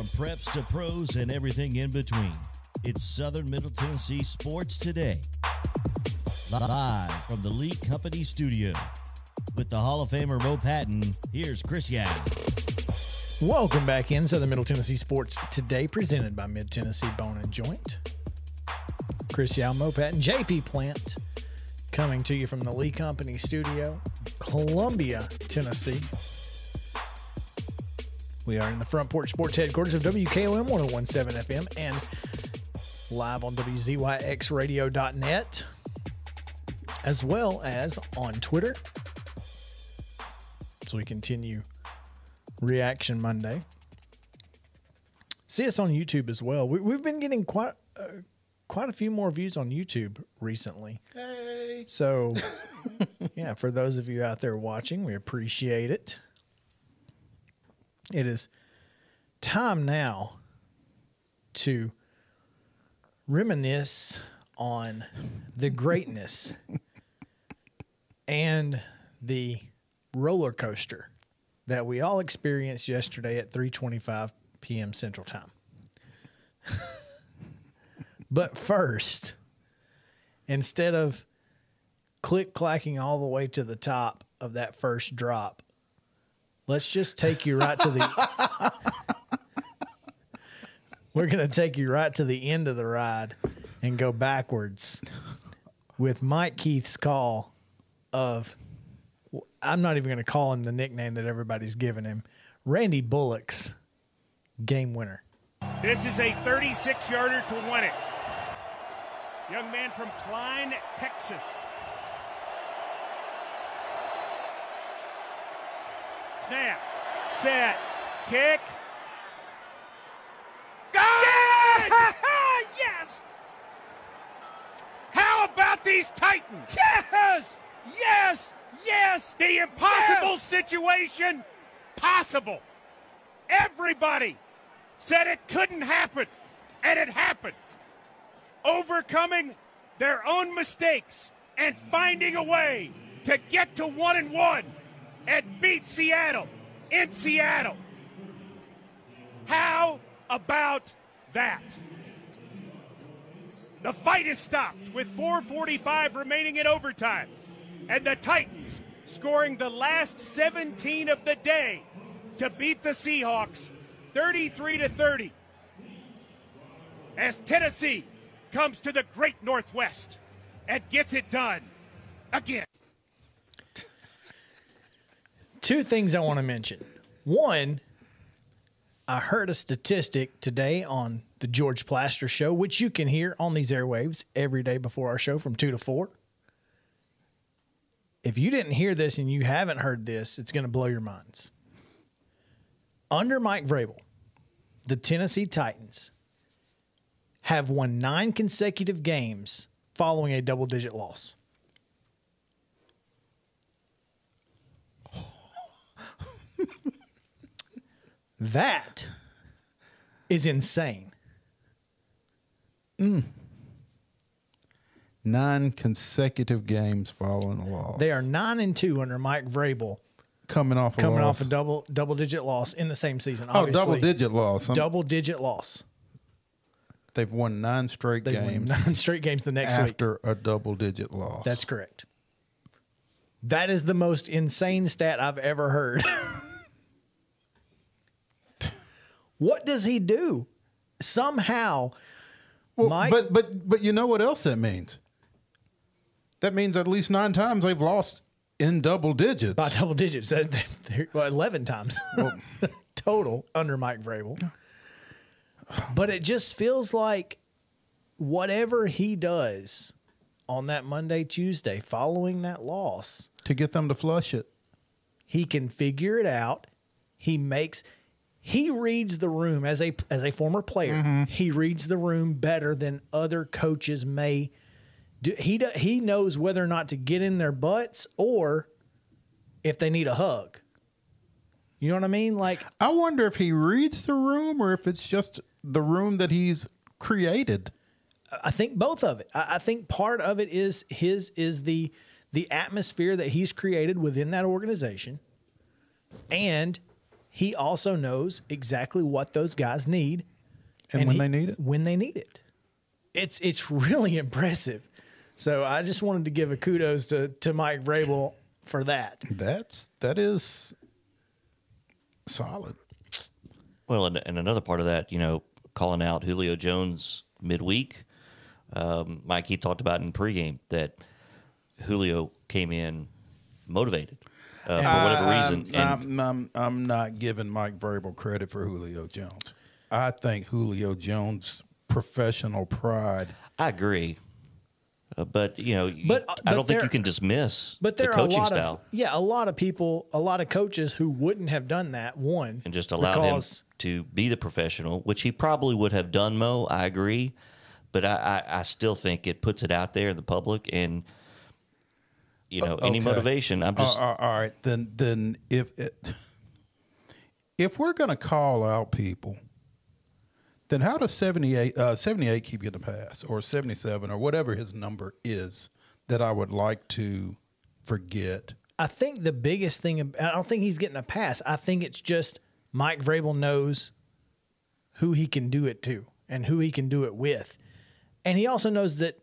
From preps to pros and everything in between, it's Southern Middle Tennessee Sports Today. Live from the Lee Company studio. With the Hall of Famer Mo Patton, here's Chris Young. Welcome back in Southern Middle Tennessee Sports Today, presented by Mid Tennessee Bone and Joint. Chris Yao, Mo Patton, JP Plant, coming to you from the Lee Company studio, Columbia, Tennessee. We are in the Front Porch Sports headquarters of WKOM 1017 FM and live on WZYXradio.net, as well as on Twitter. So we continue Reaction Monday. See us on YouTube as well. We, we've been getting quite uh, quite a few more views on YouTube recently. Hey. So, yeah, for those of you out there watching, we appreciate it. It is time now to reminisce on the greatness and the roller coaster that we all experienced yesterday at 3:25 p.m. Central Time. but first, instead of click clacking all the way to the top of that first drop, let's just take you right to the We're going to take you right to the end of the ride and go backwards with Mike Keith's call of I'm not even going to call him the nickname that everybody's given him. Randy Bullock's game winner. This is a 36 yarder to win it. Young man from Klein, Texas. Snap, set, kick. Go! Yes! yes! How about these Titans? Yes! Yes! Yes! The impossible yes. situation possible. Everybody said it couldn't happen, and it happened. Overcoming their own mistakes and finding a way to get to one and one and beat Seattle in Seattle. How about that? The fight is stopped with 4:45 remaining in overtime and the Titans scoring the last 17 of the day to beat the Seahawks 33 to 30. As Tennessee comes to the great Northwest and gets it done again. Two things I want to mention. One, I heard a statistic today on the George Plaster show, which you can hear on these airwaves every day before our show from 2 to 4 if you didn't hear this and you haven't heard this, it's going to blow your minds. Under Mike Vrabel, the Tennessee Titans have won nine consecutive games following a double digit loss. That is insane. Mm nine consecutive games following a loss. They are nine and two under Mike Vrabel. Coming off a coming loss. off a double double digit loss in the same season. Oh, double digit loss. Huh? Double digit loss. They've won nine straight They've games. nine straight games the next after week after a double digit loss. That's correct. That is the most insane stat I've ever heard. what does he do? Somehow, well, Mike, but but but you know what else that means? that means at least nine times they've lost in double digits. By double digits, well, eleven times total under Mike Vrabel. But it just feels like whatever he does on that Monday, Tuesday, following that loss, to get them to flush it, he can figure it out. He makes he reads the room as a as a former player. Mm-hmm. He reads the room better than other coaches may do, he he knows whether or not to get in their butts or if they need a hug. You know what I mean? Like I wonder if he reads the room or if it's just the room that he's created. I think both of it. I, I think part of it is his is the the atmosphere that he's created within that organization, and he also knows exactly what those guys need And, when he- they need it, When they need it. It's it's really impressive. So I just wanted to give a kudos to to Mike Vrabel for that. that's that is solid. Well, and, and another part of that, you know, calling out Julio Jones midweek. Um, Mike, he talked about in pregame that Julio came in motivated uh, for whatever reason. I'm, And I'm, I'm, I'm not giving Mike Vrabel credit for Julio Jones. I think Julio Jones' professional pride. I agree. Uh, but, you know, you- But, uh, I don't think there- you can dismiss But the there are a coaching lot style of yeah, a lot of people, a lot of coaches who wouldn't have done that. One and just allowed him to be the professional, which he probably would have done, Mo. I agree. But I, I, I still think it puts it out there in the public and, you know, any motivation. I'm just. Uh, uh, all right, then then if it, if we're going to call out people, then how does 78, uh, 78 keep getting a pass or 77 or whatever his number is that I would like to forget? I think the biggest thing, I don't think he's getting a pass. I think it's just Mike Vrabel knows who he can do it to and who he can do it with. And he also knows that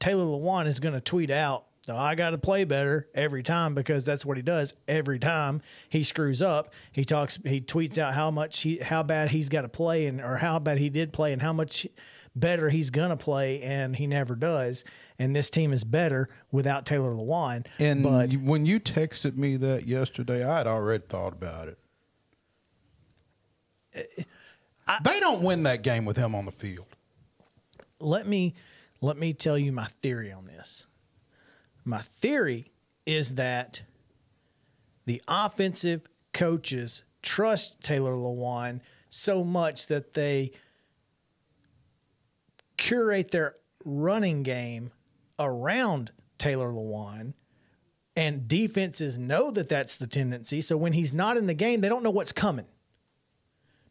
Taylor Lewan is going to tweet out, "Oh, I got to play better every time because that's what he does every time he screws up. He talks, he tweets out how much he, how bad he's got to play and, or how bad he did play and how much better he's going to play. And he never does. And this team is better without Taylor Lewan. And but when you texted me that yesterday, I had already thought about it. they don't win that game with him on the field. let me let me tell you my theory on this. My theory is that the offensive coaches trust Taylor Lewan so much that they curate their running game around Taylor Lewan and defenses know that that's the tendency so when he's not in the game they don't know what's coming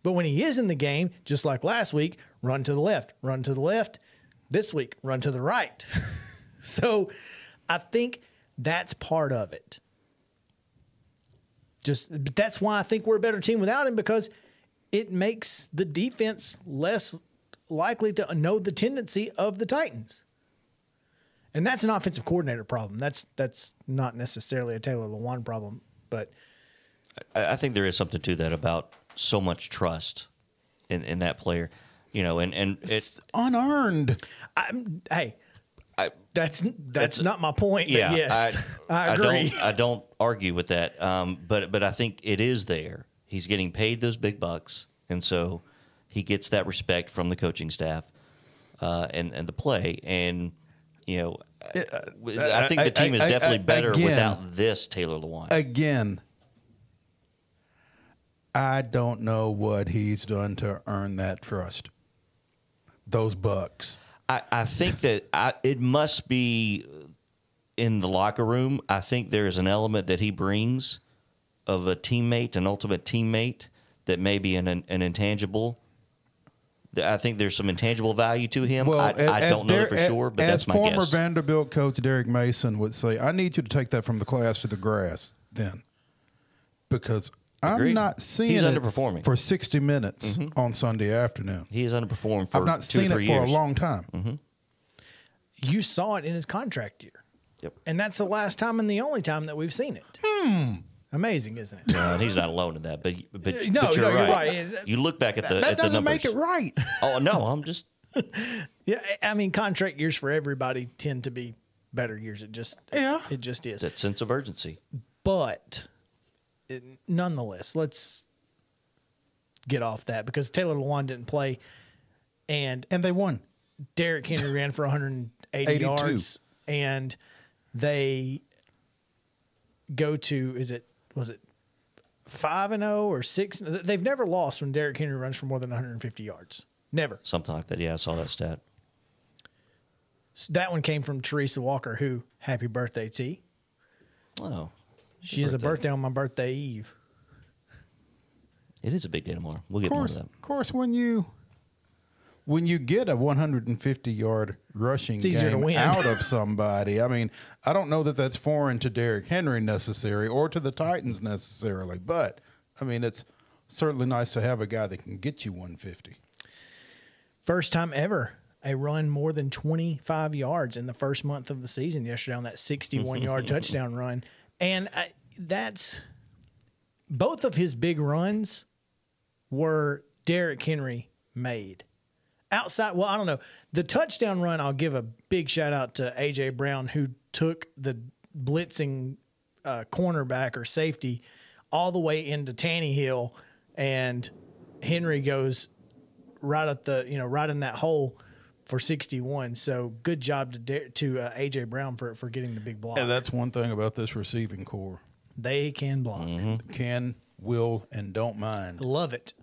but when he is in the game, just like last week, run to the left, run to the left. This week, run to the right. so I think that's part of it. Just but that's why I think we're a better team without him because it makes the defense less likely to know the tendency of the Titans. And that's an offensive coordinator problem. That's that's not necessarily a Taylor Lewan problem, but I, I think there is something to that about so much trust in, in that player, you know, and and it, It's unearned. I'm hey, I, That's that's That's- not my point. yeah, but yes, I, I agree. don't, I don't argue with that. Um, but but I think it is there. He's getting paid those big bucks, and so he gets that respect from the coaching staff uh, and and the play. And you know, I think the team is I- I- definitely better again- without this Taylor Lewan. Again, I don't know what he's done to earn that trust. Those bucks. I, I think that I, it must be in the locker room. I think there is an element that he brings of a teammate, an ultimate teammate, that may be an, an intangible. I think there's some intangible value to him. I as don't know Der- for sure, but as that's my former guess. Vanderbilt coach Derek Mason would say, I need you to take that from the class to the grass then. Because I'm Agreed. not seeing He's it underperforming. for 60 minutes on Sunday afternoon. he has underperformed for I've not two seen or it three for years. a long time. you saw it in his contract year, Yep. and that's the last time and the only time that we've seen it. Hmm. Amazing, isn't it? Uh, he's not alone in that, but but, no, but you're, no, you're right. right. You look back at the That at doesn't numbers. make it right. Oh no, I'm just Yeah, I mean, contract years for everybody tend to be better years. It just Yeah. it just is. It's that sense of urgency. But it, nonetheless, let's get off that because Taylor Lewan didn't play, and and they won. Derrick Henry ran for 180 82. yards, and they go to is it was it five and zero or six? They've never lost when Derrick Henry runs for more than 150 yards. Never. Something like that. Yeah, I saw that stat. So that one came from Teresa Walker, who happy birthday T. Oh, She has a birthday on my birthday eve. it is a big day tomorrow. We'll get more of that. of course, when you when you get a 150 yard rushing It's easier to game out of somebody, I mean, I don't know that that's foreign to Derrick Henry necessarily or to the Titans necessarily, but I mean, it's certainly nice to have a guy that can get you 150. First time ever a run more than 25 yards in the first month of the season yesterday on that 61 yard touchdown run. And I, that's both of his big runs were Derrick Henry made. Outside, well, I don't know. The touchdown run, I'll give a big shout out to AJ Brown, who took the blitzing uh, cornerback or safety all the way into Tannehill, and Henry goes right at the you know right in that hole for 61. So good job to to uh, AJ Brown for for getting the big block. And that's one thing about this receiving corps. they can block. Can, will, and don't mind. Love it.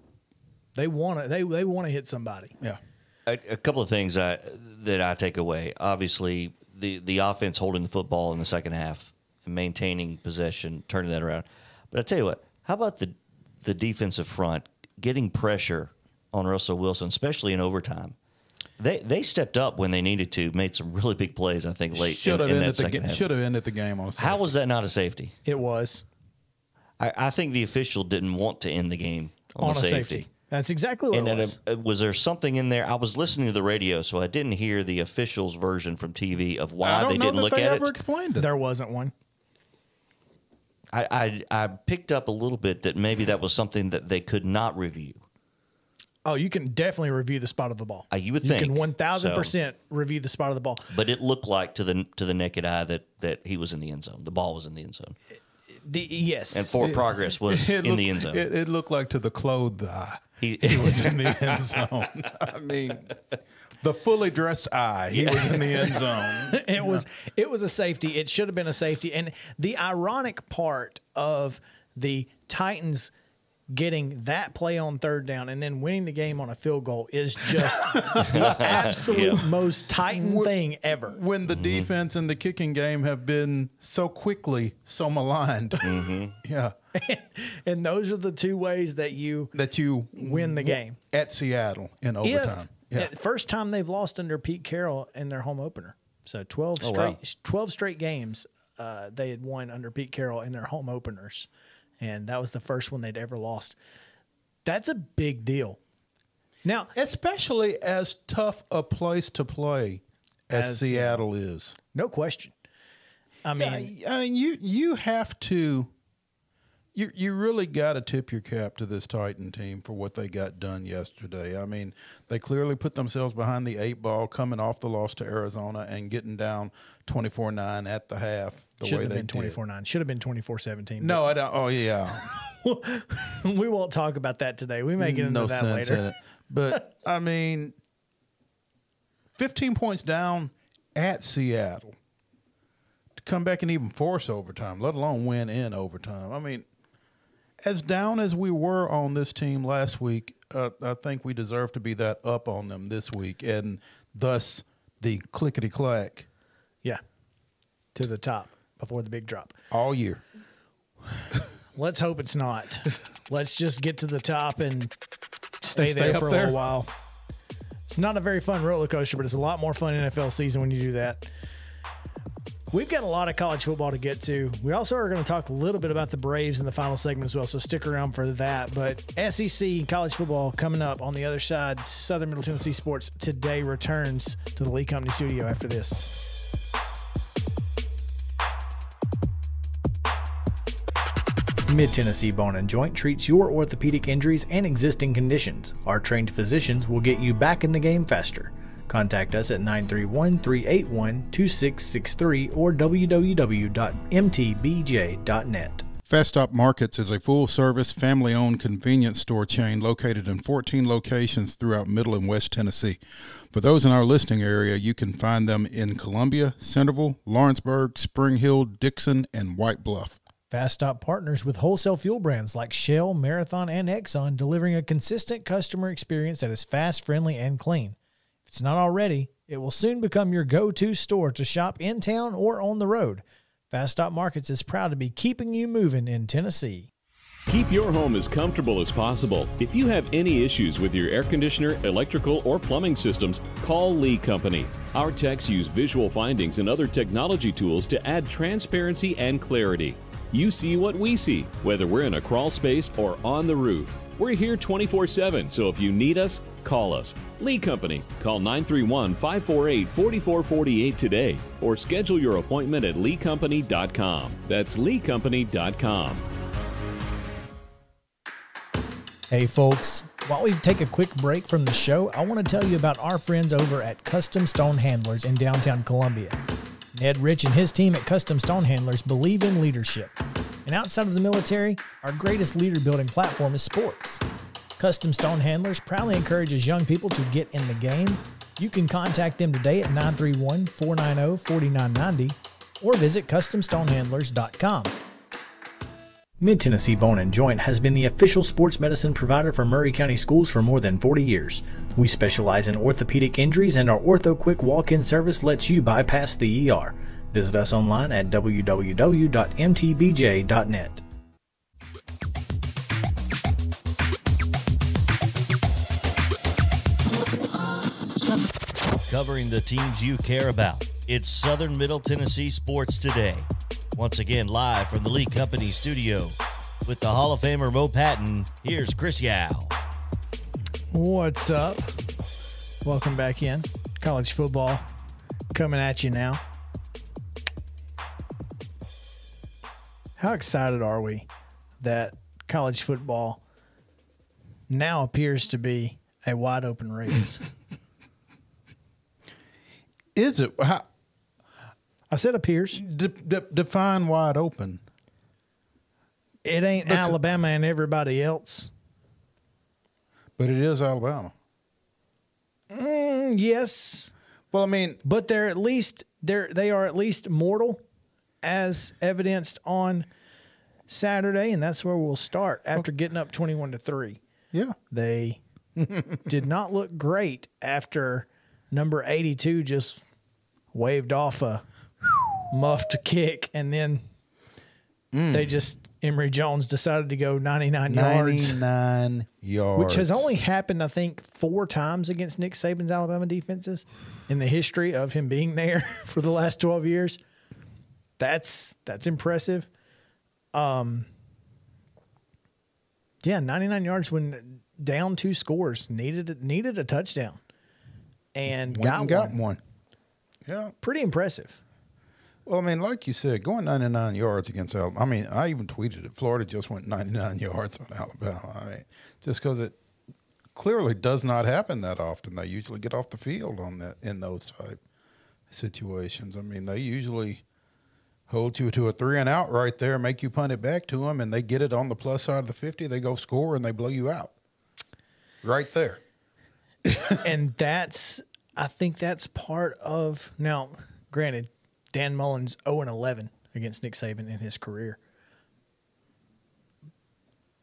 They want to. They they want to hit somebody. Yeah. A, a couple of things I, that I take away. Obviously, the the offense holding the football in the second half and maintaining possession, turning that around. But I tell you what, how about the the defensive front getting pressure on Russell Wilson, especially in overtime? They they stepped up when they needed to, made some really big plays. I think late Should in, have in that ended the second ga- half. should have ended the game on. a How was that not a safety? It was I, I think the official didn't want to end the game on, on the a safety. safety. That's exactly what And it was. uh, was there something in there? I was listening to the radio, so I didn't hear the official's version from TV of I why don't they know didn't that look they at ever it. explained it. there wasn't one. I, I I picked up a little bit that maybe that was something that they could not review. Oh, you can definitely review the spot of the ball. Uh, you would you can one thousand so. percent review the spot of the ball. But it looked like to the to the naked eye that that he was in the end zone. The ball was in the end zone, The yes, and forward progress was It in looked- the end zone. It, it looked like to the clothed eye. he, He was in the end zone. I mean, the fully dressed eye. He was in the end zone. it was it was a safety. It should have been a safety. And the ironic part of the Titans getting that play on third down and then winning the game on a field goal is just the absolute Yeah. most Titan thing ever. When the defense and the kicking game have been so quickly so maligned. Yeah. And those are the two ways that you That you win the game. at Seattle in If overtime. yeah. uh, first time they've lost under Pete Carroll in their home opener. So 12 Oh, straight wow. 12 straight games uh, they had won under Pete Carroll in their home openers. And that was the first one they'd ever lost. That's a big deal. Now, Especially as tough a place to play as, As, uh, Seattle is. no question. I mean, I, I mean, you you have to. You you really got to tip your cap to this Titan team for what they got done yesterday. I mean, they clearly put themselves behind the eight ball, coming off the loss to Arizona and getting down twenty four nine at the half. The should way have they been 24 9. Should have been 24 17. No, I don't. Oh yeah, we won't talk about that today. We may get mm, into no that sense later. in it. But I mean, fifteen points down at Seattle to come back and even force overtime, let alone win in overtime. I mean, as down as we were on this team last week, uh, I think we deserve to be that up on them this week, and thus the clickety clack Yeah. To the top before the big drop. all year. Let's hope it's not. Let's just get to the top and stay, And there up for a there? little while. It's not a very fun roller coaster, but it's a lot more fun NFL season when you do that. We've got a lot of college football to get to. We also are going to talk a little bit about the Braves in the final segment as well, so stick around for that. But SEC college football coming up on the other side. Southern Middle Tennessee Sports today returns to the Lee Company studio after this. Mid Tennessee Bone and Joint treats your orthopedic injuries and existing conditions. Our trained physicians will get you back in the game faster. Contact us at 931 381 2663 or www.mtbj.net. Fast Stop Markets is a full service, family owned convenience store chain located in 14 locations throughout Middle and West Tennessee. For those in our listening area, you can find them in Columbia, Centerville, Lawrenceburg, Spring Hill, Dickson, and White Bluff. Fast Stop partners with wholesale fuel brands like Shell, Marathon, and Exxon, delivering a consistent customer experience that is fast, friendly, and clean. It's not already, it will soon become your go to store to shop in town or on the road. Fast Stop Markets is proud to be keeping you moving in Tennessee. Keep your home as comfortable as possible. If you have any issues with your air conditioner, electrical, or plumbing systems, call Lee Company. Our techs use visual findings and other technology tools to add transparency and clarity. You see what we see, whether we're in a crawl space or on the roof. We're here 24 7, so if you need us, call us. Lee Company. Call 931 548 4448 today or schedule your appointment at leecompany.com. That's leecompany.com. Hey, folks. While we take a quick break from the show, I want to tell you about our friends over at Custom Stone Handlers in downtown Columbia. Ned Rich and his team at Custom Stone Handlers believe in leadership. And outside of the military, our greatest leader building platform is sports. Custom Stone Handlers proudly encourages young people to get in the game. You can contact them today at 931 490 4990 or visit CustomStonehandlers.com. Mid Tennessee Bone and Joint has been the official sports medicine provider for Maury County Schools for more than 40 years. We specialize in orthopedic injuries, and our Ortho Quick walk in service lets you bypass the ER. Visit us online at www.mtbj.net. Covering the teams you care about. It's Southern Middle Tennessee Sports Today. Once again, live from the Lee Company studio. With the Hall of Famer Mo Patton, here's Chris Yao. What's up? Welcome back in. College football coming at you now. How excited are we that college football now appears to be a wide open race? Is it? How, I said appears. de, de, define wide open. It ain't Alabama and everybody else. But it is Alabama. Mm, yes, Well, I mean, but they're at least they're they are at least mortal, as evidenced on Saturday, and that's where we'll start after getting up twenty-one to three. yeah. They did not look great after number 82 just waved off a muffed kick and then they just Emory Jones decided to go 99 yards 99 yards. which has only happened I think 4 times against Nick Saban's Alabama defenses in the history of him being there for the last 12 years. That's that's impressive. Um yeah, 99 yards when down two scores, needed needed a touchdown. And went got, and got one. one. Yeah. Pretty impressive. Well, I mean, like you said, going 99 yards against Alabama. I mean, I even tweeted it. Florida just went 99 yards on Alabama. I mean, just because it clearly does not happen that often. They usually get off the field on that in those type situations. I mean, they usually hold you to a three and out right there, make you punt it back to them, and they get it on the plus side of the 50. They go score and they blow you out right there. and that's I think that's part of now, granted, Dan Mullen's 0 and 11 against Nick Saban in his career.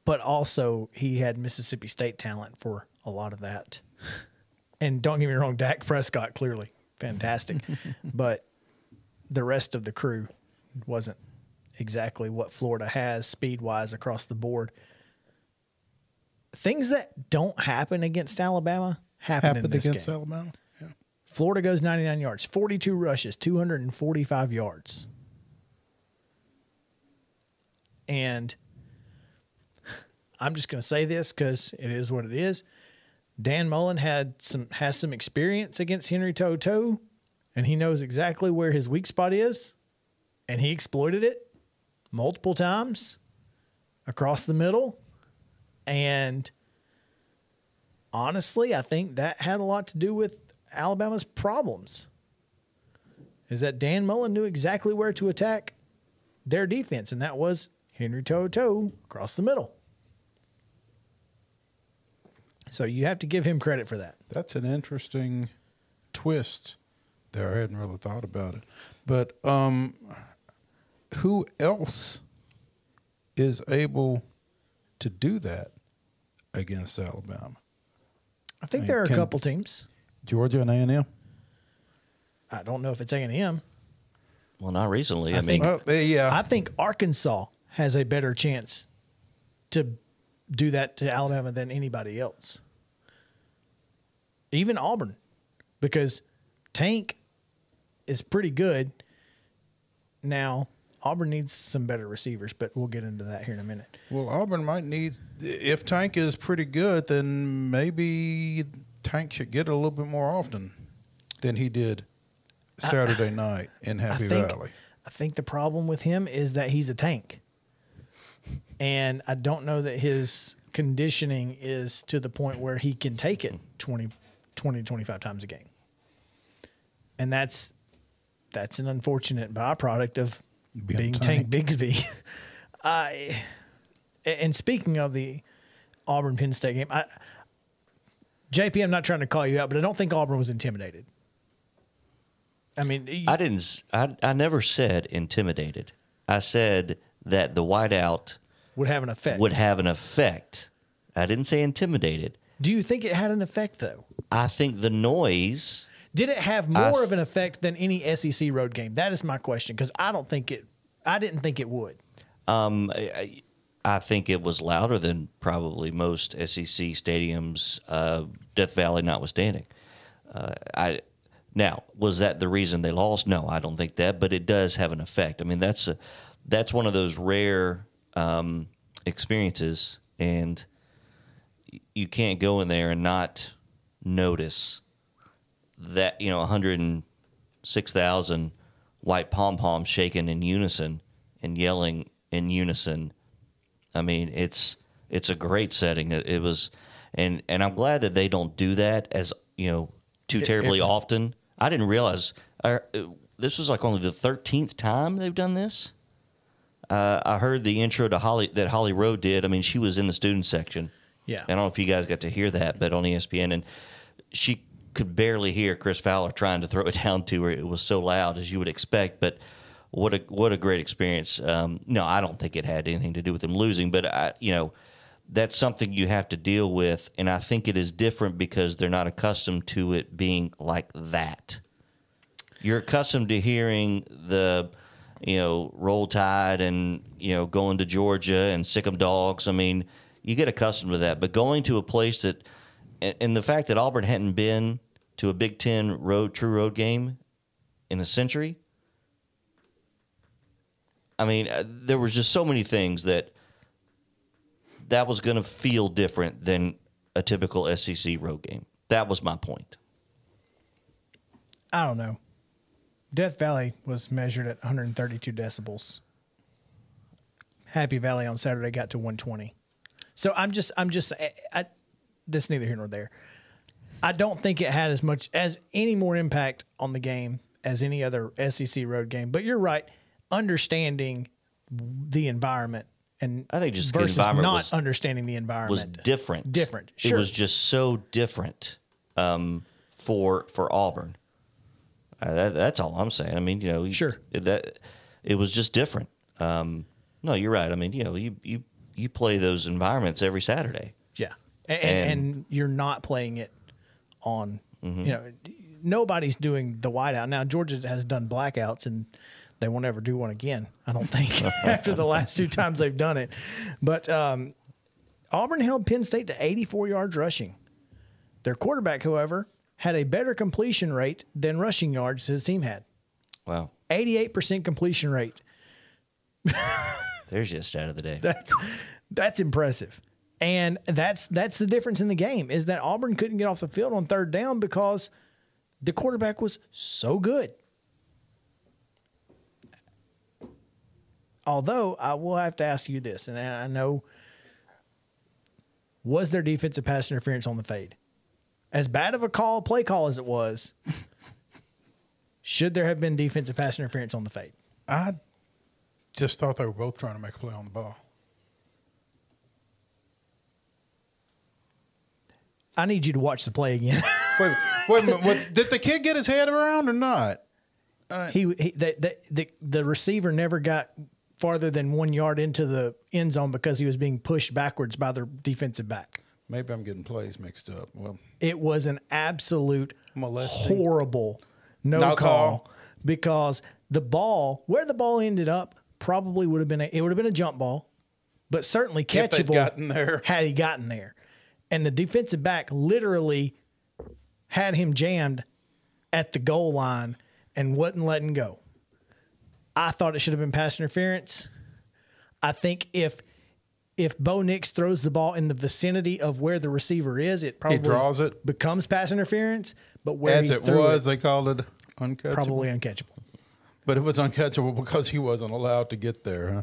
But also he had Mississippi State talent for a lot of that. And don't get me wrong, Dak Prescott clearly fantastic. but the rest of the crew wasn't exactly what Florida has speed wise across the board. Things that don't happen against Alabama Happened this against game. Alabama. Yeah. Florida goes 99 yards, 42 rushes, 245 yards. And I'm just going to say this because it is what it is. Dan Mullen had some has some experience against Henry To'oTo'o, and he knows exactly where his weak spot is, and he exploited it multiple times across the middle. And honestly, I think that had a lot to do with Alabama's problems. Is that Dan Mullen knew exactly where to attack their defense, and that was Henry To'oTo'o across the middle. So you have to give him credit for that. That's an interesting twist there. I hadn't really thought about it. But um, who else is able to do that against Alabama? I think there are a can- couple teams. Georgia and A&M? I don't know if it's A and M. Well, not recently. I, I mean, think- Well, they- yeah. I think Arkansas has a better chance to do that to Alabama than anybody else. Even Auburn, because Tank is pretty good. Now, Auburn needs some better receivers, but we'll get into that here in a minute. Well, Auburn might need if Tank is pretty good, then maybe Tank should get it a little bit more often than he did Saturday night in Happy I think, Valley. I think the problem with him is that he's a tank. And I don't know that his conditioning is to the point where he can take it mm-hmm. 20, 20 25 times a game. And that's that's an unfortunate byproduct of Being being, Tank Bigsby. I and speaking of the Auburn Penn State game, I JP, I'm not trying to call you out, but I don't think Auburn was intimidated. I mean, you- I didn't. s- I I never said intimidated. I said that the whiteout would have an effect. would have an effect. I didn't say intimidated. Do you think it had an effect though? I think the noise. Did it have more th- of an effect than any SEC road game? That is my question because I don't think it. I didn't think it would. Um, I, I think it was louder than probably most SEC stadiums, uh, Death Valley notwithstanding. Uh, I now was that the reason they lost? No, I don't think that, but it does have an effect. I mean, that's a that's one of those rare um, experiences, and you can't go in there and not notice that you know 106,000 white pom poms shaking in unison and yelling in unison. I mean, it's it's a great setting. It, it was, and and I'm glad that they don't do that as you know too terribly often. I didn't realize uh, this was like only the 13th time they've done this. Uh, I heard the intro to Holly that Holly Rowe did. I mean, she was in the student section. Yeah. I don't know if you guys got to hear that, but on ESPN, and she could barely hear Chris Fowler trying to throw it down to her. It was so loud, as you would expect. But what a what a great experience. Um, no, I don't think it had anything to do with them losing, but I, you know, that's something you have to deal with, and I think it is different because they're not accustomed to it being like that. You're accustomed to hearing the, you know, roll tide and you know going to Georgia and sick 'em dogs. I mean, you get accustomed to that, but going to a place that, and, the fact that Auburn hadn't been to a Big Ten road true road game in a century. I mean, uh, there was just so many things that that was going to feel different than a typical SEC road game. That was my point. I don't know. Death Valley was measured at 132 decibels. Happy Valley on Saturday got to 120. So I'm just, I'm just, I, I, this neither here nor there. I don't think it had as much as any more impact on the game as any other SEC road game. But you're right, understanding the environment and I think just versus environment not was- understanding the environment was different. Different, It was just so different um, for for Auburn. Uh, that, that's all I'm saying. I mean, you know, you- Sure. that it was just different. Um, no, you're right. I mean, you know, you you you play those environments every Saturday. And, And- and you're not playing it on. Mm-hmm. You know, nobody's doing the whiteout now. Georgia has done blackouts, and they won't ever do one again. I don't think after the last two times they've done it. But um, Auburn held Penn State to 84 yards rushing. Their quarterback, however, had a better completion rate than rushing yards his team had. Wow, 88% completion rate. there's your stat of the day. That's that's impressive. And that's that's the difference in the game is that Auburn couldn't get off the field on third down because the quarterback was so good. Although I will have to ask you this, and I know was there defensive pass interference on the fade? As bad of a call, play call as it was, should there have been defensive pass interference on the fade? I just thought they were both trying to make a play on the ball. I need you to watch the play again. Wait, wait minute. What, did the kid get his head around or not? Uh, he, he the, the, the, the receiver never got farther than one yard into the end zone because he was being pushed backwards by the defensive back. Maybe I'm getting plays mixed up. Well, It was an absolute Molesting. horrible no, No call, call. because the ball where the ball ended up probably would have been a, it would have been a jump ball, but certainly catchable gotten there. had he gotten there. And the defensive back literally had him jammed at the goal line and wasn't letting go. I thought it should have been pass interference. I think if if Bo Nix throws the ball in the vicinity of where the receiver is, it probably draws it. becomes pass interference. But where As he it was, they called it uncatchable. probably uncatchable. But it was uncatchable because he wasn't allowed to get there. Huh?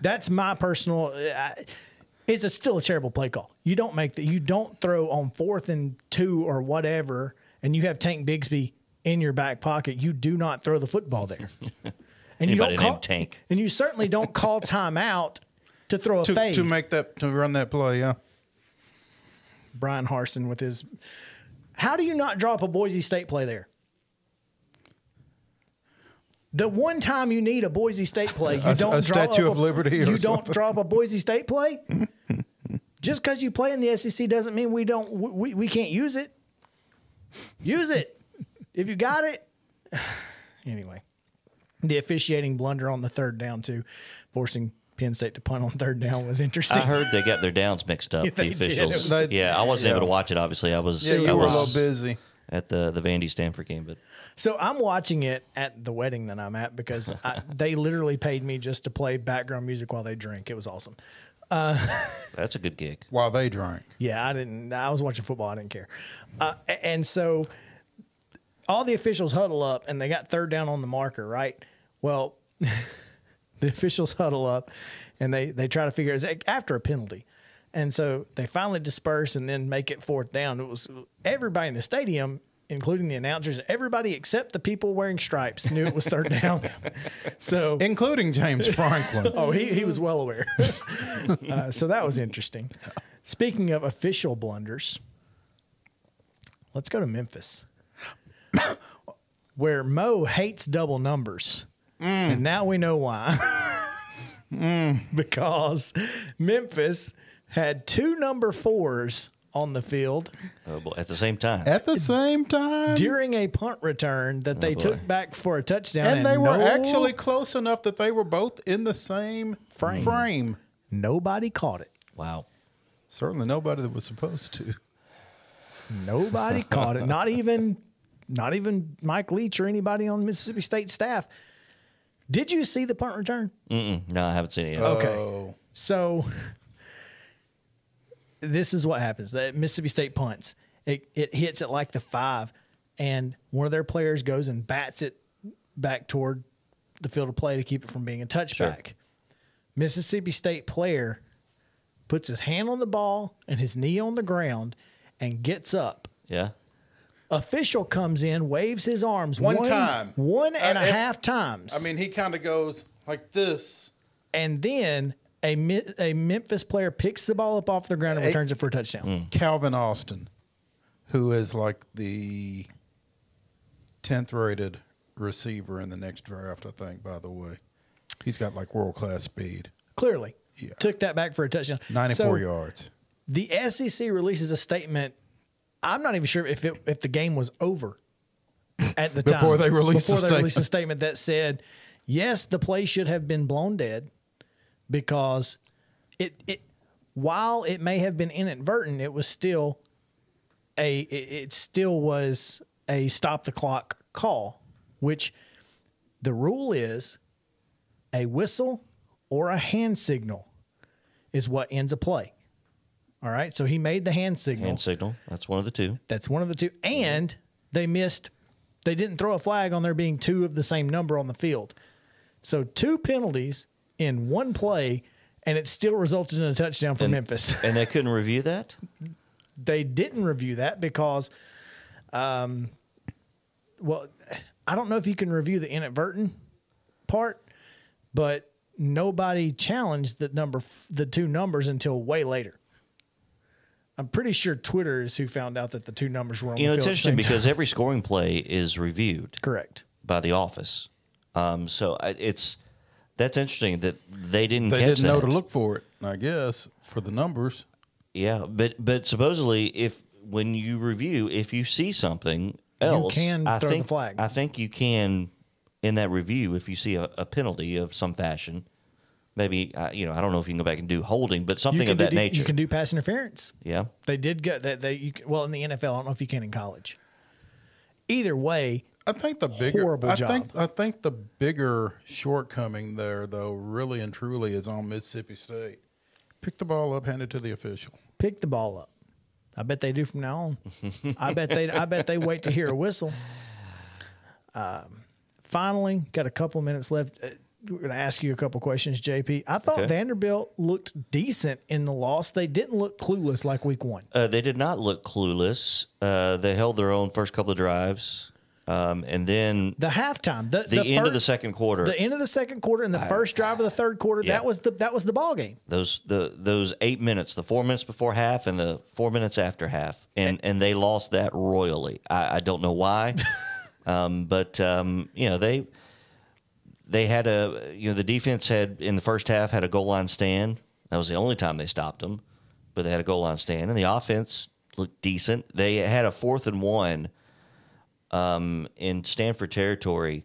That's my personal. I, it's a, still a terrible play call. You don't make the. You don't throw on fourth and two or whatever, and you have Tank Bigsby in your back pocket. You do not throw the football there. And you Anybody don't call, named Tank. And you certainly don't call timeout to throw a To, fade. to make that to run that play, yeah. Bryan Harsin with his. How do you not drop a Boise State play there? The one time you need a Boise State play, you A- don't a draw Statue up of a- Liberty or You don't something. drop a Boise State play. Just because you play in the SEC doesn't mean we don't we, we can't use it. Use it if you got it. Anyway, the officiating blunder on the third down too, forcing Penn State to punt on third down was interesting. I heard they got their downs mixed up. Yeah, the they did. It officials. was- yeah, I wasn't yeah. able to watch it. Obviously, I was. Yeah, I you were a little busy. At the the Vandy Stanford game, but So I'm watching it at the wedding that I'm at because I, they literally paid me just to play background music while they drink. It was awesome. that's a good gig. While they drank. Yeah, I didn't. I was watching football. I didn't care. Uh, and so all the officials huddle up and they got third down on the marker, right? Well, the officials huddle up and they they try to figure it's after a penalty. And so they finally disperse and then make it fourth down. It was everybody in the stadium, including the announcers, everybody except the people wearing stripes knew it was third down. so Including James Franklin. Oh, he, he was well aware. uh, so that was interesting. Speaking of official blunders, let's go to Memphis, where Mo hates double numbers. And now we know why. Because Memphis had two number fours on the field Oh, boy, at the same time. At the same time. during a punt return that oh, they boy. took back for a touchdown. and they were no- actually close enough that they were both in the same Frame. frame. nobody caught it. wow. Certainly nobody that was supposed to. Nobody caught it. Not even, not even Mike Leach or anybody on Mississippi State staff. Did you see the punt return? Mm-mm, no, I haven't seen it yet. Okay. Oh. So this is what happens. The Mississippi State punts. It it hits it like the five, and one of their players goes and bats it back toward the field of play to keep it from being a touchback. Mississippi State player puts his hand on the ball and his knee on the ground and gets up Yeah. official comes in, waves his arms One time. one and Uh, a half times. I mean, he kind of goes like this. and then a Mi- a Memphis player picks the ball up off the ground and Hey. returns it for a touchdown. Mm. Calvin Austin, who is like the 10th rated receiver in the next draft, I think, by the way. He's got like world class speed, Clearly, Yeah. took that back for a touchdown. 94 So, yards. The SEC releases a statement. I'm not even sure if it, if the game was over at the time Before they released before the they released a statement. statement that said, yes, the play should have been blown dead because it it while it may have been inadvertent, it was still a it, it still was a stop the clock call, which the rule is a whistle or a hand signal is what ends a play. All right, so he made the hand signal. Hand signal. That's one of the two. That's one of the two. And they missed, they didn't throw a flag on there being two of the same number on the field. So two penalties in one play, and it still resulted in a touchdown for And- Memphis. And they couldn't review that? they didn't review that because, um, well, I don't know if you can review the inadvertent part, but nobody challenged the number, the two numbers until way later. I'm pretty sure Twitter is who found out that the two numbers were on You know, the it's field at the interesting because time. every scoring play is reviewed correct. by the office. Um, so I- it's that's interesting that they didn't They didn't know that. to look for it, I guess, for the numbers. Yeah, but but supposedly if when you review, if you see something else, you can I throw the think, flag. I think you can in that review if you see a, a penalty of some fashion. Maybe uh, you know I don't know if you can go back and do holding, but something of that nature. You can do pass interference. yeah, They did get that. They you, well in the NFL. I don't know if you can in college. Either way, I think the bigger Horrible I job. think I think the bigger shortcoming there though, really and truly is on Mississippi State. Pick the ball up, hand it to the official. Pick the ball up. I bet they do from now on. I bet they. I bet they wait to hear a whistle. Um, finally, got a couple of minutes left. Uh, We're going to ask you a couple questions, JP. I thought Okay. Vanderbilt looked decent in the loss. They didn't look clueless like week one. Uh, they did not look clueless. Uh, they held their own first couple of drives, um, and then The halftime, the, the, end of the second quarter, the end of the second quarter, and the first drive of the third quarter. Yeah. That was the that was the ball game. those the those eight minutes, the four minutes before half and the four minutes after half, and and they lost that royally. I, I don't know why, um, but um, you know they they had a you know the defense had in the first half had a goal line stand. That was the only time they stopped them, but they had a goal line stand, and the offense looked decent. They had a fourth and one um, in Stanford territory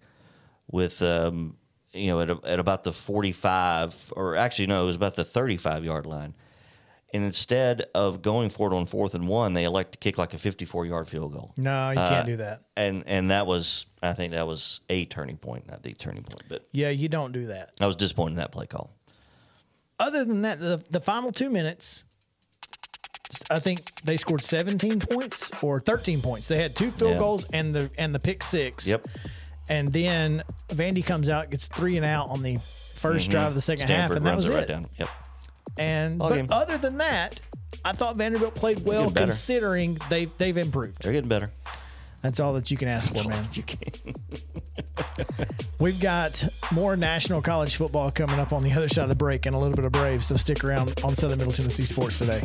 with um, you know at, a, at about the 45 or actually no it was about the 35 yard line and instead of going for it on fourth and one they elect to kick like a 54 yard field goal No, you Uh, can't do that. and and that was i think that was a turning point not the turning point but Yeah, you don't do that. i was disappointed in that play call Other than that, the the final two minutes, I think they scored 17 points or 13 points. They had two field Yeah. goals and the and the pick six. Yep. And then Vandy comes out, gets three and out on the 1st mm-hmm. drive of the second half, stanford and that was it right down yep And but game. other than that, I thought Vanderbilt played well considering they they've improved. they're getting better That's all that you can ask for, man. you can We've got more national college football coming up on the other side of the break and a little bit of Braves, so stick around on Southern Middle Tennessee Sports today.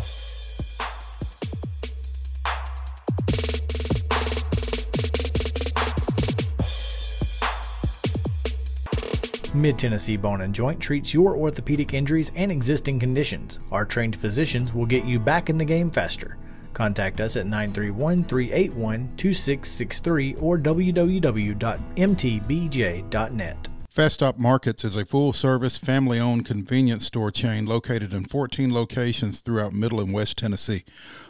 Mid Tennessee Bone and Joint treats your orthopedic injuries and existing conditions. Our trained physicians will get you back in the game faster. Contact us at 931 381 2663 or www.mtbj.net. Fast Stop Markets is a full service, family owned convenience store chain located in 14 locations throughout Middle and West Tennessee.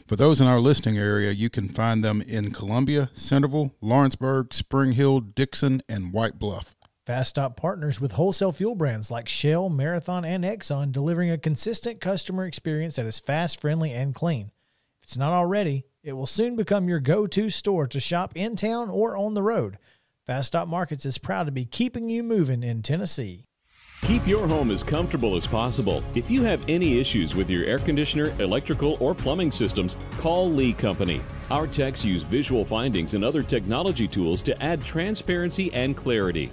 For those in our listening area, you can find them in Columbia, Centerville, Lawrenceburg, Spring Hill, Dickson, and White Bluff. Fast Stop partners with wholesale fuel brands like Shell, Marathon, and Exxon, delivering a consistent customer experience that is fast, friendly, and clean. If it's not already, it will soon become your go to store to shop in town or on the road. Fast Stop Markets is proud to be keeping you moving in Tennessee. Keep your home as comfortable as possible. If you have any issues with your air conditioner, electrical, or plumbing systems, call Lee Company. Our techs use visual findings and other technology tools to add transparency and clarity.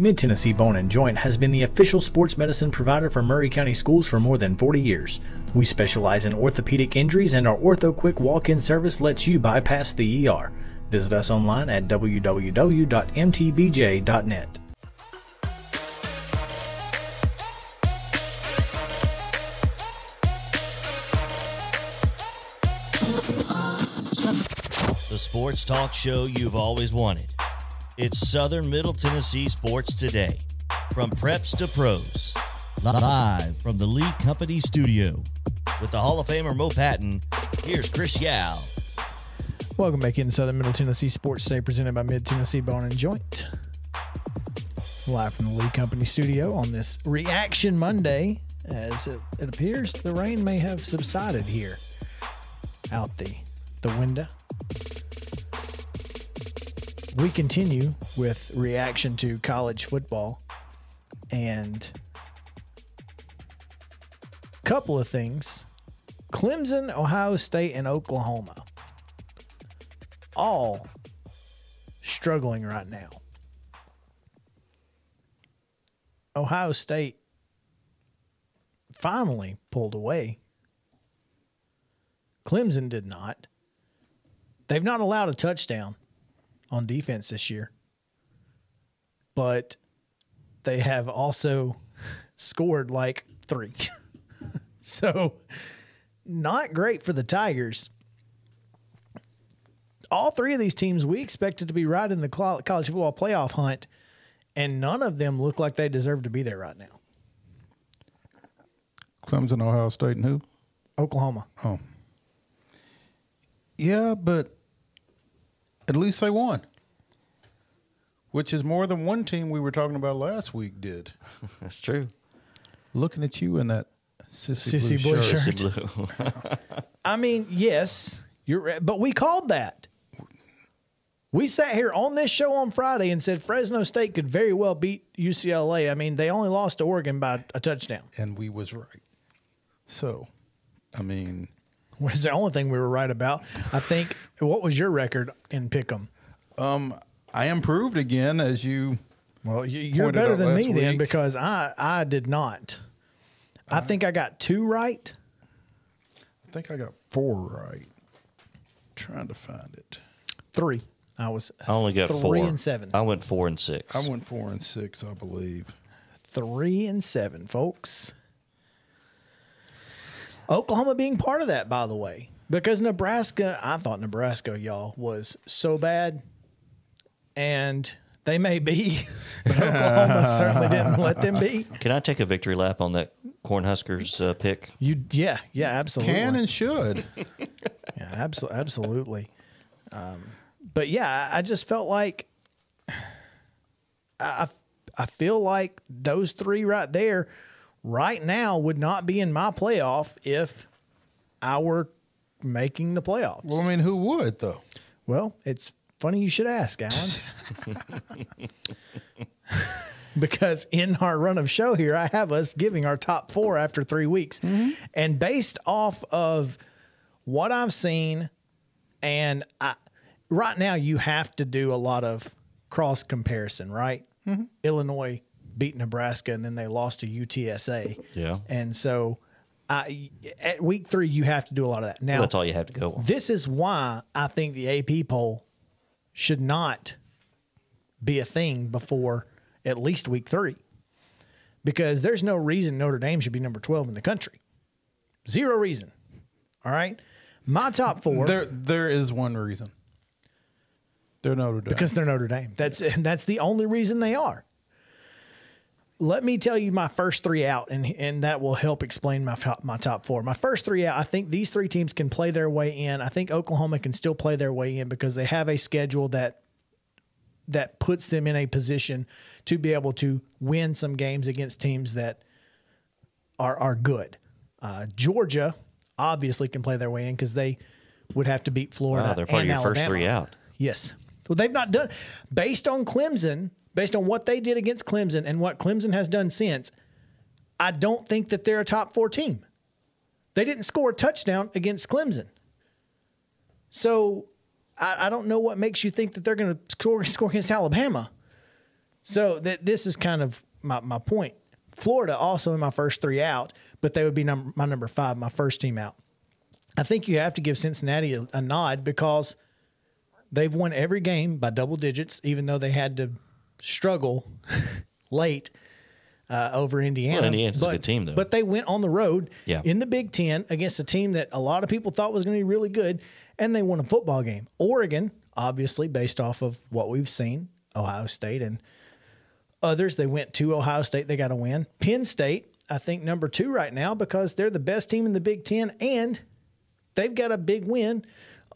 Mid Tennessee Bone and Joint has been the official sports medicine provider for Maury County Schools for more than 40 years. We specialize in orthopedic injuries, and our Ortho Quick walk in service lets you bypass the ER. Visit us online at www.mtbj.net. The sports talk show you've always wanted. It's Southern Middle Tennessee Sports Today. From preps to pros. Live from the Lee Company studio. With the Hall of Famer Mo Patton, here's Chris Yao. Welcome back into Southern Middle Tennessee Sports Today, presented by Mid Tennessee Bone and Joint. Live from the Lee Company studio on this Reaction Monday, as it, it appears the rain may have subsided here out the, the window. We continue with reaction to college football and a couple of things. Clemson, Ohio State, and Oklahoma all struggling right now. Ohio State finally pulled away. Clemson did not. They've not allowed a touchdown on defense this year, but they have also scored like three. so, not great for the Tigers. All three of these teams we expected to be right in the college football playoff hunt, and none of them look like they deserve to be there right now. Clemson, Ohio State, and who? Oklahoma. Oh. Yeah, but at least they won. Which is more than one team we were talking about last week did. That's true. Looking at you in that sissy, Sissy blue boy shirt. shirt. Sissy Blue. I mean, yes, you're right, but we called that. We sat here on this show on Friday and said Fresno State could very well beat UCLA. I mean, they only lost to Oregon by a touchdown. And we was right. So, I mean, Was the only thing we were right about. I think. What was your record in Pick'em? Um, I improved again as you Well, you, you're better out than last me then because I I did not. I uh-huh. think I got two right. I think I got four right. Trying to find it. Three. I was. I only got three four. and seven. I went four and six. I went four and six, I believe. three and seven, folks. Oklahoma being part of that, by the way, because Nebraska, I thought Nebraska, y'all, was so bad, and they may be, but Oklahoma certainly didn't let them be. Can I take a victory lap on that Cornhuskers uh, pick? You, yeah, yeah, absolutely, Can and should. yeah, absolutely, absolutely. Um, but yeah, I I just felt like I, I feel like those three right there, right now, would not be in my playoff if I were making the playoffs. well, I mean, who would though? Well, it's funny you should ask, Alan. because in our run of show here, I have us giving our top four after three weeks. Mm-hmm. And based off of what I've seen, and I, right now, you have to do a lot of cross comparison, right? Mm-hmm. Illinois beat Nebraska and then they lost to UTSA. Yeah. And so I, at week three, you have to do a lot of that. Now, That's all you have to go on. this is why I think the AP poll should not be a thing before at least week three. Because there's no reason Notre Dame should be number 12 in the country. Zero reason. All right. My top four There, there is one reason. They're Notre Dame. because they're Notre Dame. That's that's the only reason they are. Let me tell you my first three out, and and that will help explain my top, my top four. My first three out, I think these three teams can play their way in. I think Oklahoma can still play their way in because they have a schedule that that puts them in a position to be able to win some games against teams that are are good. Uh, Georgia obviously can play their way in because they would have to beat Florida. Wow, they're part of and your first three out. Yes. Well, they've not done based on Clemson, based on what they did against Clemson and what Clemson has done since. I don't think that they're a top four team. They didn't score a touchdown against Clemson. So I, I don't know what makes you think that they're going to score, score against Alabama. So that this is kind of my, my point. Florida also in my first three out, but they would be number, my number five, my first team out. I think you have to give Cincinnati a, a nod because they've won every game by double digits, even though they had to struggle late uh, over Indiana. Well, Indiana's a good team, though. But they went on the road Yeah. in the Big Ten against a team that a lot of people thought was going to be really good, and they won a football game. Oregon, obviously, based off of what we've seen, Ohio State and others, they went to Ohio State. They got a win. Penn State, I think, number two right now because they're the best team in the Big Ten, and they've got a big win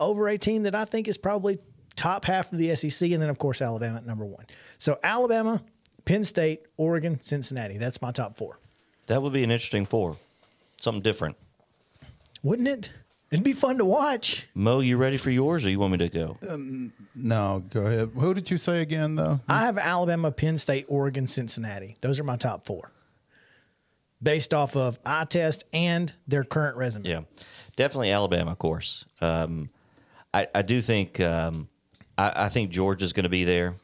over a team that I think is probably top half of the SEC, and then of course Alabama at number one. So Alabama, Penn State, Oregon, Cincinnati. That's my top four. That would be an interesting four. Something different. Wouldn't it? It'd be fun to watch. Mo, you ready for yours or you want me to go? no, go ahead. Who did you say again, though? I have Alabama, Penn State, Oregon, Cincinnati. Those are my top four. Based off of eye test and their current resume. Yeah, definitely Alabama, of course. Um, I, I do think um, I, I think Georgia's going to be there.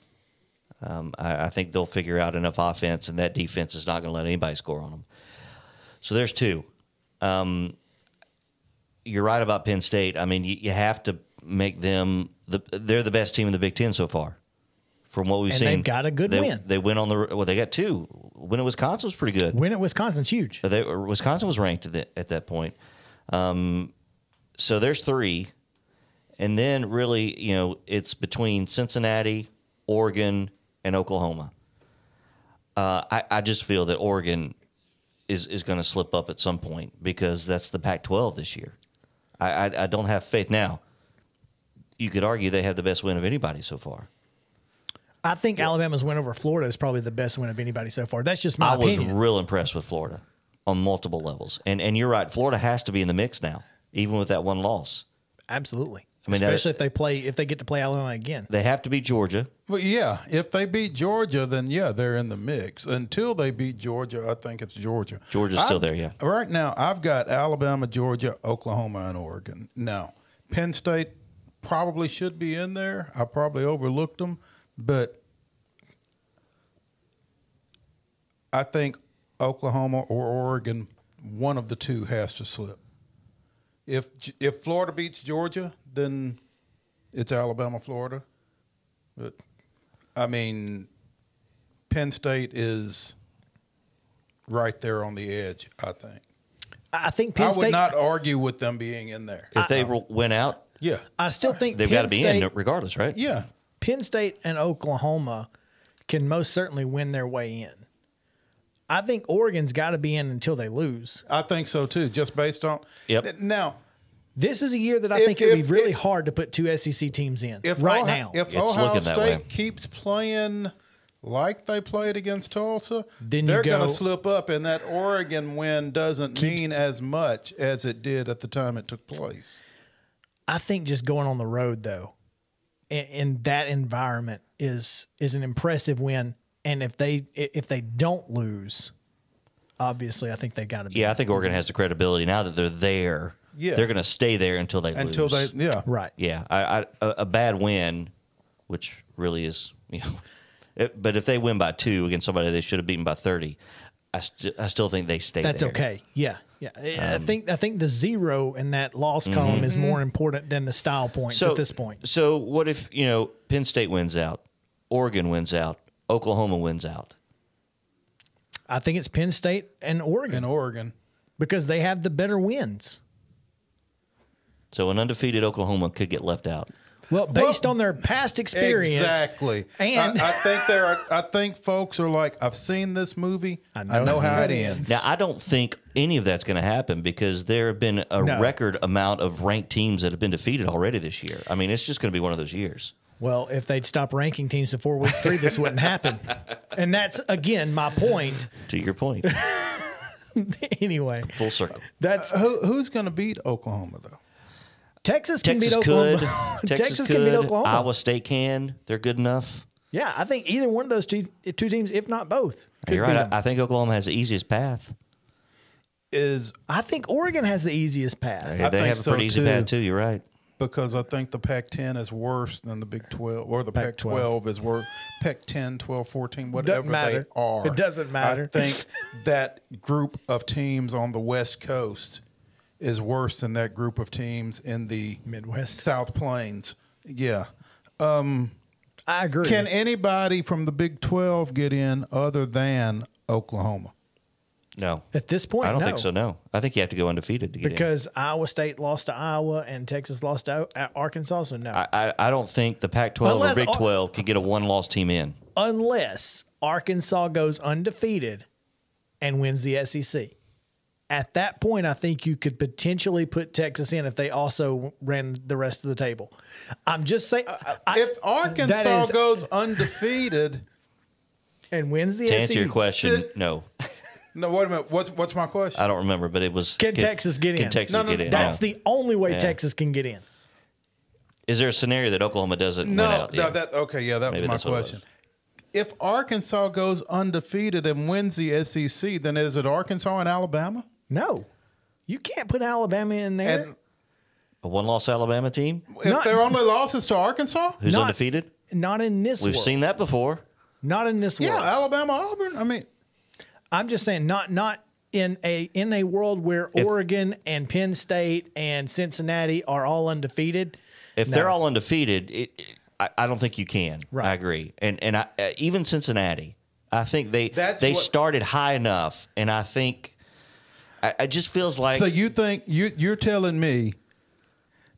Um, I, I think they'll figure out enough offense, and that defense is not going to let anybody score on them. So there's two. Um, you're right about Penn State. I mean, you, you have to make them the they're the best team in the Big Ten so far. From what we've And seen, they've got a good they, win. They went on the well. They got two. Win at Wisconsin was pretty good. Win at Wisconsin's huge. They, Wisconsin was ranked at, the, at that point. Um, so there's three. And then really, you know, it's between Cincinnati, Oregon, and Oklahoma. Uh, I, I just feel that Oregon is, is going to slip up at some point because that's the Pac 12 this year. I, I, I don't have faith. Now, you could argue they have the best win of anybody so far. I think Alabama's win over Florida is probably the best win of anybody so far. That's just my I was real impressed with Florida on multiple levels. And, and you're right, Florida has to be in the mix now, even with that one loss. Absolutely. I mean, that- especially if they play if they get to play Alabama again. They have to beat Georgia. Well, yeah, if they beat Georgia, then yeah, they're in the mix. Until they beat Georgia, I think it's Georgia. Georgia's still I've- there, yeah. Right now, I've got Alabama, Georgia, Oklahoma, and Oregon. Now, Penn State probably should be in there. I probably overlooked them, but I think Oklahoma or Oregon, one of the two has to slip. If if Florida beats Georgia, then it's Alabama, Florida. But I mean, Penn State is right there on the edge. I think. I I think Penn State I would State. not argue with them being in there. If they ro- win out, Yeah, I still think they've got to be State, in regardless, right? yeah. Penn State and Oklahoma can most certainly win their way in. I think Oregon's got to be in until they lose. I think so too. Just based on Yep. Now, This is a year that I If- think it would if- be really if- hard to put two SEC teams in if right Ohio, now. if It's Ohio looking that State way. keeps playing like they played against Tulsa, Then they're going to slip up, and that Oregon win doesn't mean as much as it did at the time it took place. I think just going on the road though, in, in that environment is is an impressive win. And if they if they don't lose, obviously I think they got to be Yeah, I think Oregon has the credibility now that they're there. Yeah. they're going to stay there until they Until lose. they, yeah, right. Yeah, I, I, a, a bad win, which really is, you know, it, but if they win by two against somebody they should have beaten by thirty, I, st- I still think they stay. That's there. okay. Yeah, yeah. I- I Um, think I think the zero in that loss Mm-hmm. column is more important than the style points So at this point. So what if you know Penn State wins out, Oregon wins out, Oklahoma wins out? I think it's Penn State and Oregon And Oregon. because they have the better wins. So an undefeated Oklahoma could get left out. Well, based on their past experience, Exactly. and- I, I think there are. I think folks are like, I've seen this movie. I know know, how how it it ends." ends. Now I don't think any of that's going to happen because there have been a No. record amount of ranked teams that have been defeated already this year. I mean, it's just going to be one of those years. Well, if they'd stop ranking teams before week three, this wouldn't happen. And that's again my point. To your point, anyway, full circle. that's uh, Who, who's going to beat Oklahoma though? Texas can Texas beat could. Oklahoma. Texas, can beat Oklahoma. Iowa State can. They're good enough. Yeah, I think either one of those two two teams, if not both, could You're beat right. them. I, I think Oklahoma has the easiest path. Is I think Oregon has the easiest path. They, I they think have a so, pretty easy too. path too. You're right. because I think the Pac-10 is worse than the Big 12, or the Pac-12. Pac-12 is worse. Pac-10, 12, 14, whatever they are. It doesn't matter. I think that group of teams on the West Coast is worse than that group of teams in the Midwest. South Plains. Yeah. I agree. Can anybody from the Big 12 get in other than Oklahoma? No, At this point, I don't no. think so. No, I think you have to go undefeated to get in. because Iowa State lost to Iowa and Texas lost to uh, Arkansas. So no, I, I, I don't think the Pac-12 Unless- or Big 12 can get a one-loss team in. unless Arkansas goes undefeated and wins the SEC. At that point, I think you could potentially put Texas in if they also ran the rest of the table. I'm just saying, uh, uh, I- if Arkansas that is- goes undefeated, and wins the SEC. To SEC, answer your question, no, no, wait a minute. What's what's my question? I don't remember, but it was. Can Texas get can in? Texas No, no, get in? that's No. the only way Yeah. Texas can get in. Is there a scenario that Oklahoma doesn't No, win out? no, Yeah. that okay, yeah, that Maybe was my that's what it question. was. If Arkansas goes undefeated and wins the SEC, then is it Arkansas and Alabama? No, you can't put Alabama in there. And A one-loss Alabama team If Not- their only loss is to Arkansas, who's Not- undefeated. Not in this We've world. seen that before. Not in this yeah, world. Alabama, Auburn. I mean, I'm just saying, not not in a in a world where If- Oregon and Penn State and Cincinnati are all undefeated. If No. they're all undefeated, it, it- I, I don't think you can. Right. I agree. And and I, uh, even Cincinnati, I think they That's they what- started high enough, and I think I, it just feels like so you think you you're telling me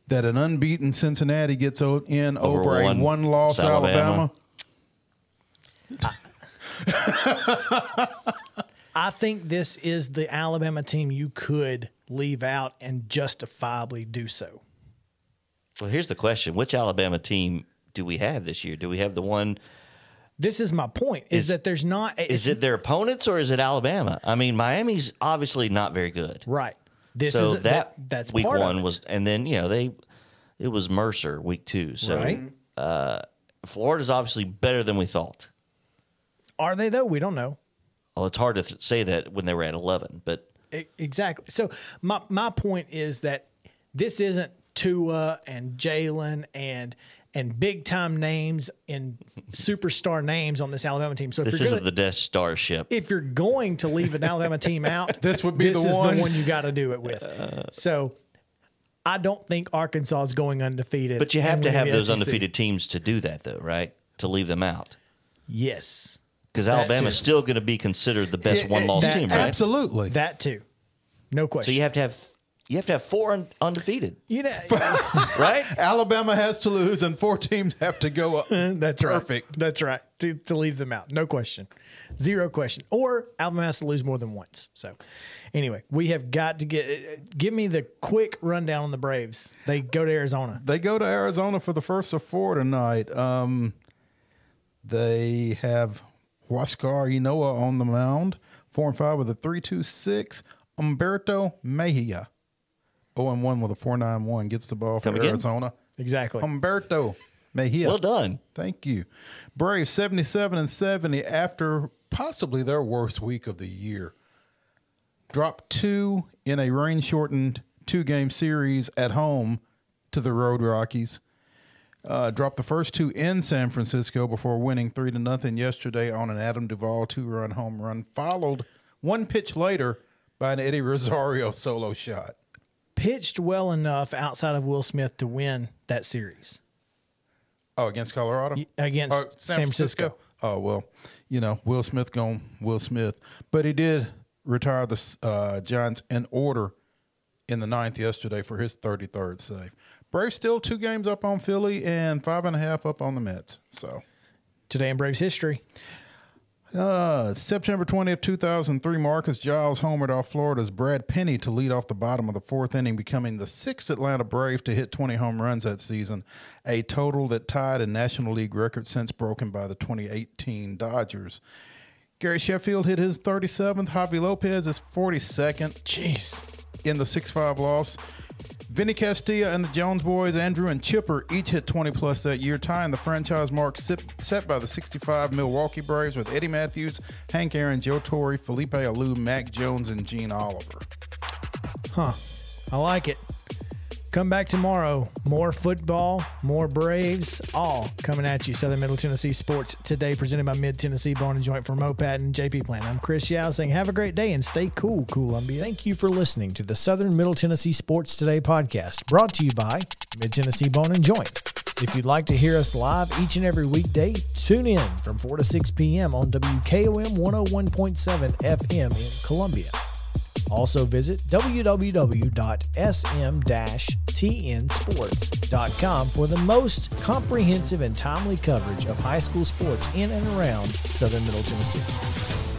that an unbeaten Cincinnati gets o- in Over over, a one one-loss Alabama? Alabama? I think this is the Alabama team you could leave out and justifiably do so. Well, here's the question: Which Alabama team do we have this year? Do we have the one? This is my point: is, Is- that there's not. Is it their opponents or is it Alabama? I mean, Miami's obviously not very good. right? This so is that, that's week one was, and then you know they, it was Mercer week two. So Right. uh, Florida's obviously better than we thought. Are they though? We don't know. Well, it's hard to say that when they were at eleven, but Exactly. So my my point is that this isn't Tua and Jalen and and big time names and superstar names on this Alabama team. So if this you're isn't gonna, the Death Star ship. if you're going to leave an Alabama team out, This would be this the is one. the one you got to do it with. so I don't think Arkansas is going undefeated. But you have to have those SEC. undefeated teams to do that, though, right? To leave them out, Yes, because That Alabama's too. still going to be considered the best one-loss team, right? Absolutely. that too. No question. So you have to have you have to have four un- undefeated, you know, right? Alabama has to lose, and four teams have to go up. That's Perfect. right. That's right. To, to leave them out. No question. Zero question. Or Alabama has to lose more than once. So, anyway, we have got to get. Give me the quick rundown on the Braves. They go to Arizona. They go to Arizona for the first of four tonight. Um, they have Huascar Ynoa on the mound, four and five with a three two six. Humberto Mejia, zero and one with a four nine one, gets the ball for again? Arizona. Exactly. Humberto Mejia. Well done. Thank you. Braves 77 and 70 after possibly their worst week of the year. Dropped two in a rain shortened two game series at home to the Road Rockies. Uh, dropped the first two in San Francisco before winning three to nothing yesterday on an Adam Duvall two run home run, followed one pitch later by an Eddie Rosario solo shot. Pitched well enough outside of Will Smith to win that series Oh, against Colorado? against Oh, San, Francisco. Oh well, you know Will Smith going Will Smith, but he did retire the uh, Giants in order in the ninth yesterday for his thirty third save. Braves still two games up on Philly and five and a half up on the Mets. So Today in Braves history. Uh, September 20th, 2003, Marcus Giles homered off Florida's Brad Penny to lead off the bottom of the fourth inning, becoming the sixth Atlanta Brave to hit 20 home runs that season, a total that tied a National League record since broken by the 2018 Dodgers. Gary Sheffield hit his 37th, Javy Lopez his 42nd Jeez. in the 6 5 loss. Vinny Castilla and the Jones boys, Andruw and Chipper, each hit 20 plus that year, tying the franchise mark set, by the 65 Milwaukee Braves with Eddie Mathews, Hank Aaron, Joe Torre, Felipe Alou, Mack Jones, and Gene Oliver. Huh. I like it. Come back tomorrow. More football, more Braves, all coming at you. Southern Middle Tennessee Sports today, presented by Mid Tennessee Bone and Joint for Mopat and JP Plan. I'm Chris Yao saying have a great day and stay cool, Columbia. Thank you for listening to the Southern Middle Tennessee Sports Today podcast, brought to you by Mid Tennessee Bone and Joint. If you'd like to hear us live each and every weekday, tune in from 4 to 6 p.m. on WKOM 101.7 FM in Columbia. Also visit www.sm-tnsports.com for the most comprehensive and timely coverage of high school sports in and around Southern Middle Tennessee.